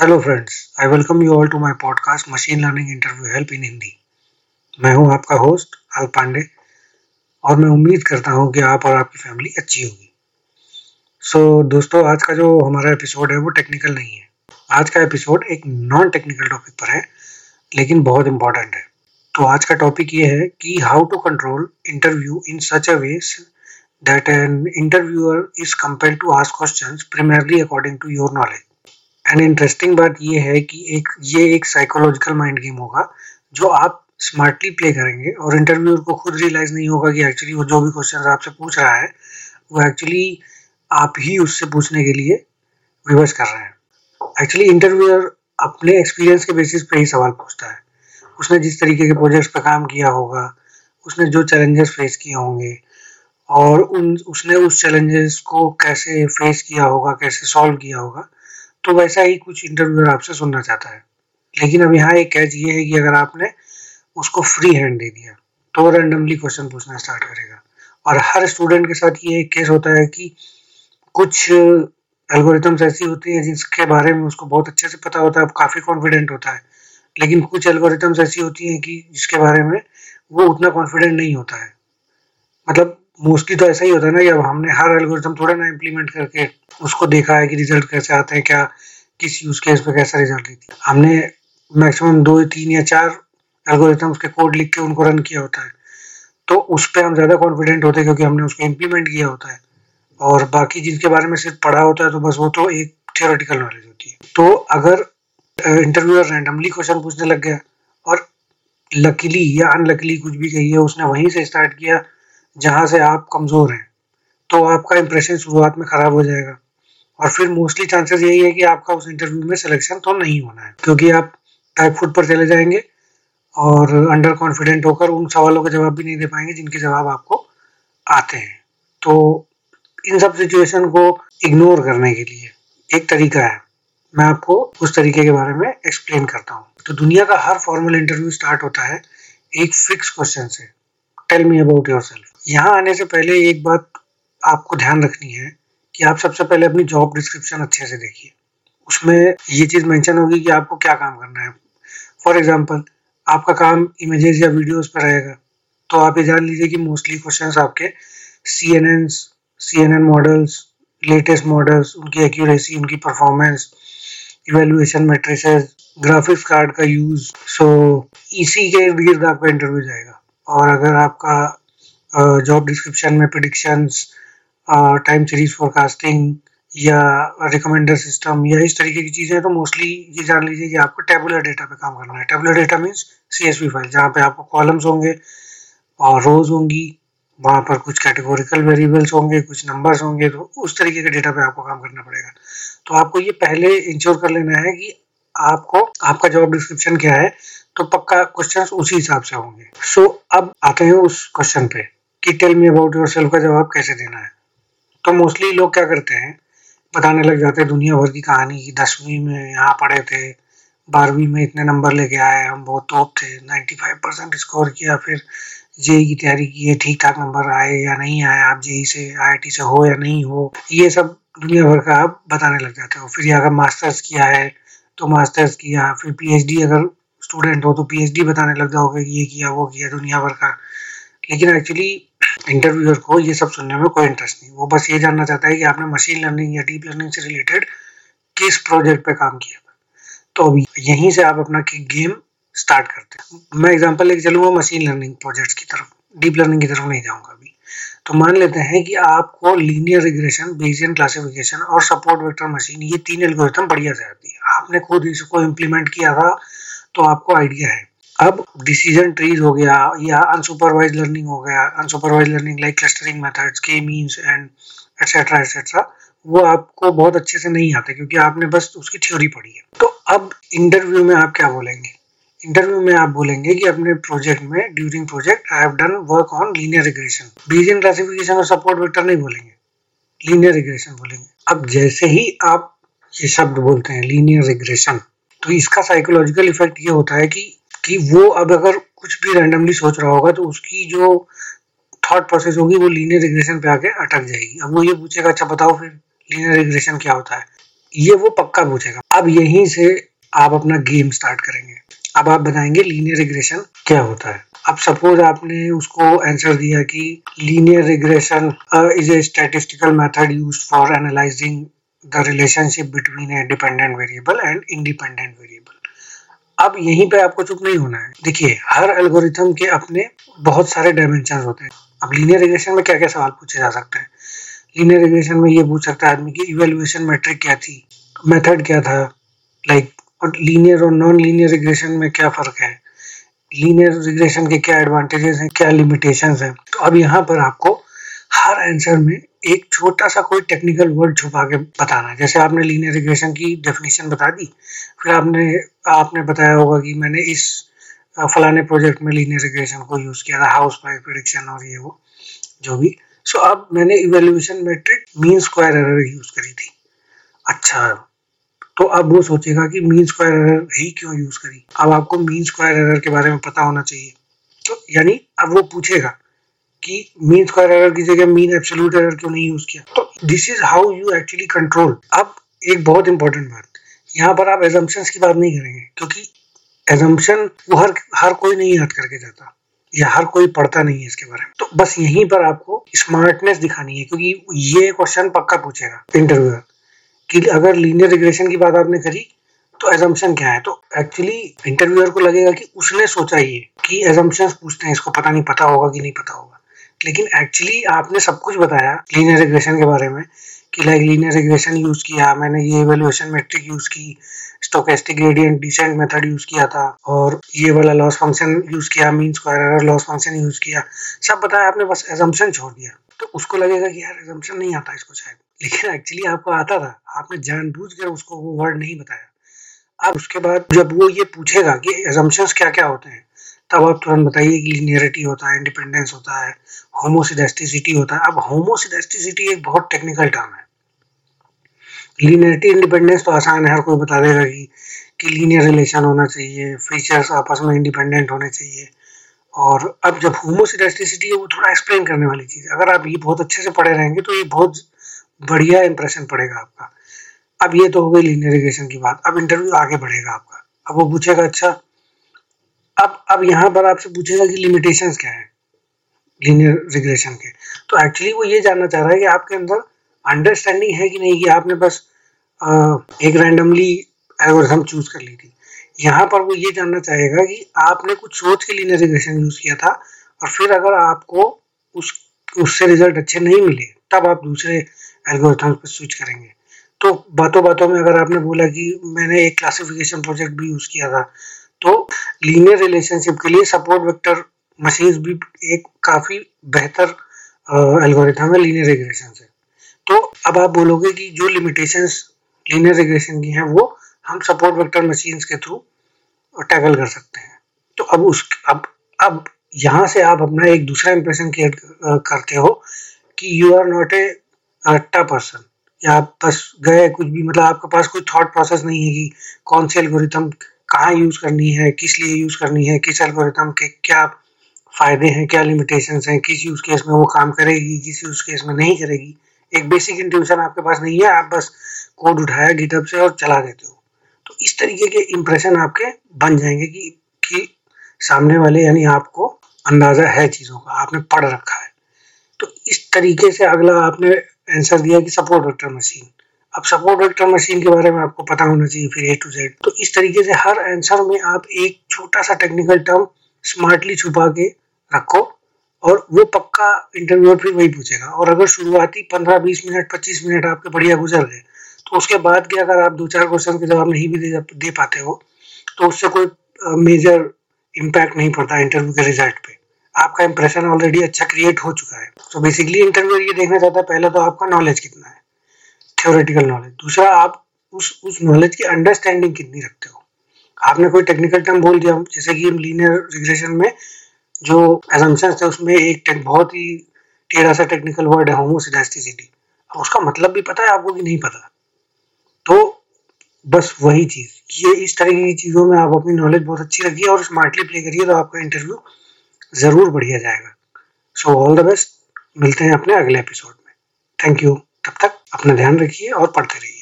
Hello friends I welcome you all to my podcast machine learning interview help in Hindi मैं हूँ आपका host अल पांडे और मैं उम्मीद करता हूँ कि आप और आपकी फैमिली अच्छी होगी। सो so, दोस्तों आज का जो हमारा एपिसोड है वो टेक्निकल नहीं है। आज का एपिसोड एक नॉन टेक्निकल टॉपिक पर है लेकिन बहुत इंपॉर्टेंट है। तो आज का टॉपिक ये है कि how to control interview in such a way that an interviewer is compare to ask questions primarily according to your knowledge and interesting बात ये है कि एक, ये एक साइकोलॉजिकल माइंड गेम होगा, जो आप स्मार्टली प्ले करेंगे और इंटरव्यूअर को खुद रियलाइज़ नहीं होगा कि एक्चुअली वो जो भी क्वेश्चन आपसे पूछ रहा है, वो एक्चुअली आप ही उससे पूछने के लिए रिवर्स कर रहे हैं। एक्चुअली इंटरव्यूअर अपने एक्सपीरियंस के बेसिस पे ही सवाल पूछता है। उसने जिस तरीके के प्रोजेक्ट्स पर काम किया होगा, उसने जो चैलेंजेस फेस किए होंगे, और उन, उसने उस चैलेंजेस को कैसे फेस किया होगा, कैसे सॉल्व किया होगा तो वैसा ही कुछ इंटरव्यूअर आपसे सुनना चाहता है। लेकिन अब यहाँ एक कैच ये है कि अगर आपने उसको फ्री हैंड दे दिया तो रैंडमली क्वेश्चन पूछना स्टार्ट करेगा। और हर स्टूडेंट के साथ ये एक केस होता है कि कुछ एल्गोरिथम्स ऐसी होती हैं जिसके बारे में उसको बहुत अच्छे से पता होता है काफ़ी कॉन्फिडेंट होता है। लेकिन कुछ एल्गोरिथम्स ऐसी होती हैं कि जिसके बारे में वो उतना कॉन्फिडेंट नहीं होता है। मतलब मोस्टली तो ऐसा ही होता है ना कि अब हमने हर एल्गोरिथम थोड़ा ना इम्प्लीमेंट करके उसको देखा है कि रिज़ल्ट कैसे आते हैं, क्या, किस यूज़ केस पे कैसा रिज़ल्ट देती है। हमने मैक्सिमम दो, तीन या चार एल्गोरिथम के कोड लिख के उनको रन किया होता है। तो उस पर हम ज़्यादा कॉन्फिडेंट होते हैं क्योंकि हमने उसको इम्प्लीमेंट किया होता है। और बाकी जिनके बारे में सिर्फ़ पढ़ा होता है तो बस वो तो एक थियोरेटिकल नॉलेज होती है। तो अगर इंटरव्यूअर रैंडमली क्वेश्चन पूछने लग गया और लकीली या अनलकीली कुछ भी कही है, उसने वहीं से स्टार्ट किया जहाँ से आप कमज़ोर हैं तो आपका इंप्रेशन शुरुआत में ख़राब हो जाएगा। और फिर मोस्टली चांसेस यही है कि आपका उस इंटरव्यू में सिलेक्शन तो नहीं होना है, क्योंकि आप टाइप फुट पर चले जाएँगे और अंडर कॉन्फिडेंट होकर उन सवालों का जवाब भी नहीं दे पाएँगे जिनके जवाब आपको आते हैं। तो इन सब सिचुएशन को इग्नोर करने के लिए एक तरीका है। मैं आपको उस तरीके के बारे में एक्सप्लेन करता हूँ। तो दुनिया का हर फॉर्मल इंटरव्यू स्टार्ट होता है एक फिक्स क्वेश्चन से। Tell me about yourself यहाँ आने से पहले एक बात आपको ध्यान रखनी है कि आप सबसे पहले अपनी जॉब डिस्क्रिप्शन अच्छे से देखिए। उसमें ये चीज़ मेंशन होगी कि आपको क्या काम करना है। फॉर एग्जांपल आपका काम इमेजेस या वीडियोस पर रहेगा। तो आप ये जान लीजिए कि मोस्टली क्वेश्चंस आपके C N N C N N models latest models उनकी एक्यूरेसी उनकी performance evaluation metrices graphics card का यूज़ सो इसी के इर्द गिर्द आपका इंटरव्यू जाएगा। और अगर आपका जॉब डिस्क्रिप्शन में प्रडिक्शंस टाइम सीरीज़ फोरकास्टिंग या रिकमेंडर सिस्टम या इस तरीके की चीज़ें तो मोस्टली ये जान लीजिए कि आपको टेबुलर डेटा पे काम करना है। Tabular data means C S P file जहाँ पे आपको कॉलम्स होंगे और रोज होंगी वहाँ पर कुछ कैटेगोरिकल वेरिएबल्स होंगे कुछ नंबर्स होंगे तो उस तरीके के डेटा पे आपको काम करना पड़ेगा। तो आपको ये पहले इंश्योर कर लेना है कि आपको आपका जॉब डिस्क्रिप्शन क्या है तो पक्का क्वेश्चन उसी हिसाब से होंगे। सो so, अब आते हैं उस क्वेश्चन पे। कि tell me about yourself का जवाब कैसे देना है? तो मोस्टली लोग क्या करते हैं, बताने लग जाते हैं, दुनिया भर की कहानी की दसवीं में यहाँ पढ़े थे, बारहवीं में इतने नंबर लेके आए, हम बहुत टॉप थे 95 परसेंट स्कोर किया, फिर जेई की तैयारी की है ठीक ठाक नंबर आए या नहीं आए, आप जेई से आईआईटी से हो या नहीं हो, ये सब दुनिया भर का आप बताने लग जाते हो। फिर अगर मास्टर्स किया है तो मास्टर्स किया, फिर पीएचडी अगर स्टूडेंट हो तो पीएचडी बताने लग जाओगे ये किया, वो किया, दुनिया भर का। लेकिन एक्चुअली इंटरव्यूअर को ये सब सुनने में कोई इंटरेस्ट नहीं। वो बस ये जानना चाहता है कि आपने मशीन लर्निंग या डीप लर्निंग से रिलेटेड किस प्रोजेक्ट पे काम किया तो अभी यहीं से आप अपना गेम स्टार्ट करते हैं। मैं एग्जांपल लेके चलूँगा मशीन लर्निंग प्रोजेक्ट्स की तरफ़। डीप लर्निंग की तरफ़ नहीं जाऊँगा अभी। तो मान लेते हैं कि आपको लीनियर रिग्रेशन बेसियन क्लासिफिकेशन और सपोर्ट वेक्टर मशीन ये तीन एल्गोरिथम बढ़िया से आती है। आपने खुद इसको इम्प्लीमेंट किया था तो आपको आइडिया है। अब डिसीज़न ट्रीज हो गया, या अनसुपरवाइज लर्निंग हो गया unsupervised learning like clustering methods K means and et cetera et cetera वो आपको बहुत अच्छे से नहीं आते क्योंकि आपने बस उसकी थ्योरी पढ़ी है। तो अब इंटरव्यू में आप क्या बोलेंगे? इंटरव्यू में आप बोलेंगे कि अपने प्रोजेक्ट में during project I have done work on linear regression Bayesian classification और सपोर्ट वेक्टर नहीं बोलेंगे लीनियर रिग्रेशन बोलेंगे। अब जैसे ही आप ये शब्द बोलते हैं लीनियर रिग्रेशन तो इसका साइकोलॉजिकल इफ़ेक्ट ये होता है कि कि वो अब अगर कुछ भी रैंडमली सोच रहा होगा तो उसकी जो थॉट प्रोसेस होगी, वो लीनियर रिग्रेशन पे आके अटक जाएगी। अब वो ये पूछेगा अच्छा बताओ फिर लीनियर रिग्रेशन क्या होता है? ये वो पक्का पूछेगा। अब यहीं से आप अपना गेम स्टार्ट करेंगे। अब आप बताएँगे लीनियर रिग्रेशन क्या होता है। अब सपोज़ आपने उसको आंसर दिया कि linear regression is a statistical method use for analysing the relationship between a dependent variable and independent variable अब यहीं पे आपको चुप नहीं होना है। देखिए, हर एल्गोरिथम के अपने बहुत सारे डायमेंशन होते हैं। अब लीनियर रिग्रेशन में क्या क्या सवाल पूछे जा सकते हैं? लीनियर रिग्रेशन में ये पूछ सकता है आदमी की इवेल्युएशन मैट्रिक क्या थी? मेथड क्या था? लाइक और लीनियर और नॉन लीनियर रिग्रेशन में क्या फ़र्क है? लीनियर रिग्रेशन के क्या एडवांटेजेस हैं, क्या लिमिटेशन हैं? तो अब यहाँ पर आपको हर आंसर में एक छोटा सा कोई टेक्निकल वर्ड छुपा के बताना जैसे आपने लीनियर रिग्रेशन की डेफिनेशन बता दी फिर आपने आपने बताया होगा कि मैंने इस फलाने प्रोजेक्ट में लीनियर रिग्रेशन को यूज़ किया था हाउस प्राइस प्रिडिक्शन और ये वो जो भी। सो so, अब मैंने evaluation metric mean square error use करी थी। अच्छा तो अब वो सोचेगा कि मीन स्क्वायर एरर ही क्यों यूज़ करी? अब आपको मीन स्क्वायर एरर के बारे में पता होना चाहिए। तो यानी अब वो पूछेगा कि मीन स्क्वायर एरर की जगह मीन एब्सोल्यूट एरर क्यों नहीं यूज़ किया? तो this is how you actually control अब एक बहुत इंपॉर्टेंट बात, यहाँ पर आप एजम्पन की बात नहीं करेंगे, क्योंकि एजम्पन वो हर हर कोई नहीं याद करके जाता, या हर कोई पढ़ता नहीं है इसके बारे में। तो बस यहीं पर आपको स्मार्टनेस दिखानी है, क्योंकि ये क्वेश्चन पक्का पूछेगा इंटरव्यूअर कि अगर लीनियर रिग्रेशन की बात आपने करी तो एजम्पन क्या है? तो एक्चुअली इंटरव्यूअर को लगेगा कि उसने सोचा ये, कि एजम्पन पूछते हैं, इसको पता नहीं, पता होगा कि नहीं पता होगा। लेकिन एक्चुअली आपने सब कुछ बताया लीनियर रिग्रेशन के बारे में कि लाइक लीनियर रिग्रेशन यूज़ किया, मैंने ये इवेल्युएशन मेट्रिक यूज़ की stochastic gradient descent method use किया था और ये वाला लॉस फ़ंक्शन यूज़ किया mean square error loss function use किया, सब बताया आपने, बस एजम्पन छोड़ दिया। तो उसको लगेगा कि यार एजम्पन नहीं आता इसको शायद। लेकिन एक्चुअली आपको आता था, आपने जानबूझ कर उसको वो वर्ड नहीं बताया। अब उसके बाद जब वो ये पूछेगा कि एजम्पन्स क्या क्या होते हैं तब आप तुरंत बताइए कि लीनियरिटी होता है इंडिपेंडेंस होता है होमोसिडेस्टिसिटी होता है। अब होमोसिडेस्टिसिटी एक बहुत टेक्निकल टर्म है। लीनियरिटी इंडिपेंडेंस तो आसान है, हर कोई बता देगा कि कि लीनियर रिलेशन होना चाहिए फीचर्स आपस में इंडिपेंडेंट होने चाहिए। और अब जब होमोसिडेस्टिसिटी है, वो थोड़ा एक्सप्लेन करने वाली चीज़ है। अगर आप ये बहुत अच्छे से पढ़े रहेंगे तो ये बहुत बढ़िया इंप्रेशन पड़ेगा आपका। अब ये तो हो गई लीनियर रिग्रेशन की बात। अब इंटरव्यू आगे बढ़ेगा आपका। अब वो पूछेगा अच्छा अब अब यहाँ पर आपसे पूछेगा कि लिमिटेशंस क्या है? लीनियर रिग्रेशन के। तो एक्चुअली वो ये जानना चाह रहा है कि आपके अंदर अंडरस्टैंडिंग है कि नहीं कि आपने बस आ, एक रैंडमली एल्गोरिथम चूज़ कर ली थी। यहाँ पर वो ये जानना चाहेगा कि आपने कुछ सोच के लीनियर रिग्रेशन यूज़ किया था और फिर अगर आपको उस उससे रिज़ल्ट अच्छे नहीं मिले तब आप दूसरे एल्गोरिथम्स पर स्विच करेंगे। तो बातों बातों में अगर आपने बोला कि मैंने एक क्लासिफिकेशन प्रोजेक्ट भी यूज़ किया था तो लीनियर रिलेशनशिप के लिए सपोर्ट वेक्टर मशीन्स भी एक काफ़ी बेहतर एल्गोरिथम है लीनियर रिग्रेशन से। तो अब आप बोलोगे कि जो लिमिटेशंस लीनियर रिग्रेशन की हैं, वो हम सपोर्ट वेक्टर मशीन्स के थ्रू टैकल कर सकते हैं। तो अब उस, अब अब यहाँ से आप अपना एक दूसरा इम्प्रेशन क्रिएट करते हो कि यू आर नॉट ए अट्टा पर्सन या आप बस गए कुछ भी मतलब आपके पास कोई थॉट प्रोसेस नहीं है कि कौन सी एल्गोरिथम कहाँ यूज़ करनी है, किस लिए यूज़ करनी है, किस एल्गोरिथम के क्या फ़ायदे हैं, क्या लिमिटेशंस हैं, किस यूज़ केस में वो काम करेगी, किस यूज़ केस में नहीं करेगी। एक बेसिक इंट्यूशन आपके पास नहीं है, आप बस कोड उठाया गिटअप से और चला देते हो। तो इस तरीके के इम्प्रेशन आपके बन जाएँगे कि कि सामने वाले यानी आपको अंदाज़ा है चीज़ों का, आपने पढ़ रखा है। तो इस तरीके से अगला आपने आंसर दिया कि सपोर्ट वेक्टर मशीन अब सपोर्ट वेक्टर मशीन के बारे में आपको पता होना चाहिए फिर ए टू जेड तो इस तरीके से हर आंसर में आप एक छोटा सा टेक्निकल टर्म स्मार्टली छुपा के रखो और वो पक्का इंटरव्यूअर फिर वही पूछेगा। और अगर शुरुआती पंद्रह बीस मिनट पच्चीस मिनट आपके बढ़िया गुजर गए तो उसके बाद के अगर आप दो चार क्वेश्चन के जवाब नहीं भी दे, दे पाते हो तो उससे कोई मेजर इम्पैक्ट नहीं पड़ता इंटरव्यू के रिज़ल्ट पे। आपका इंप्रेशन ऑलरेडी अच्छा क्रिएट हो चुका है। तो बेसिकली इंटरव्यू ये देखना चाहता है पहले तो आपका नॉलेज कितना है। थ्योरेटिकल नॉलेज दूसरा, आप उस उस नॉलेज की अंडरस्टैंडिंग कितनी रखते हो? आपने कोई टेक्निकल टर्म बोल दिया, जैसे कि लीनियर रिग्रेशन में जो एजम्पन थे उसमें एक बहुत ही टेढ़ा सा टेक्निकल वर्ड है होमोसिडास्टिसिटी उसका मतलब भी पता है, आपको कि नहीं पता? तो बस वही चीज़। ये इस तरह की चीज़ों में आप अपनी नॉलेज बहुत अच्छी रखिए और स्मार्टली प्ले करिए तो आपका इंटरव्यू ज़रूर बढ़िया जाएगा। सो ऑल द बेस्ट मिलते हैं अपने अगले एपिसोड में। थैंक यू तब तक अपना ध्यान रखिए और पढ़ते रहिए।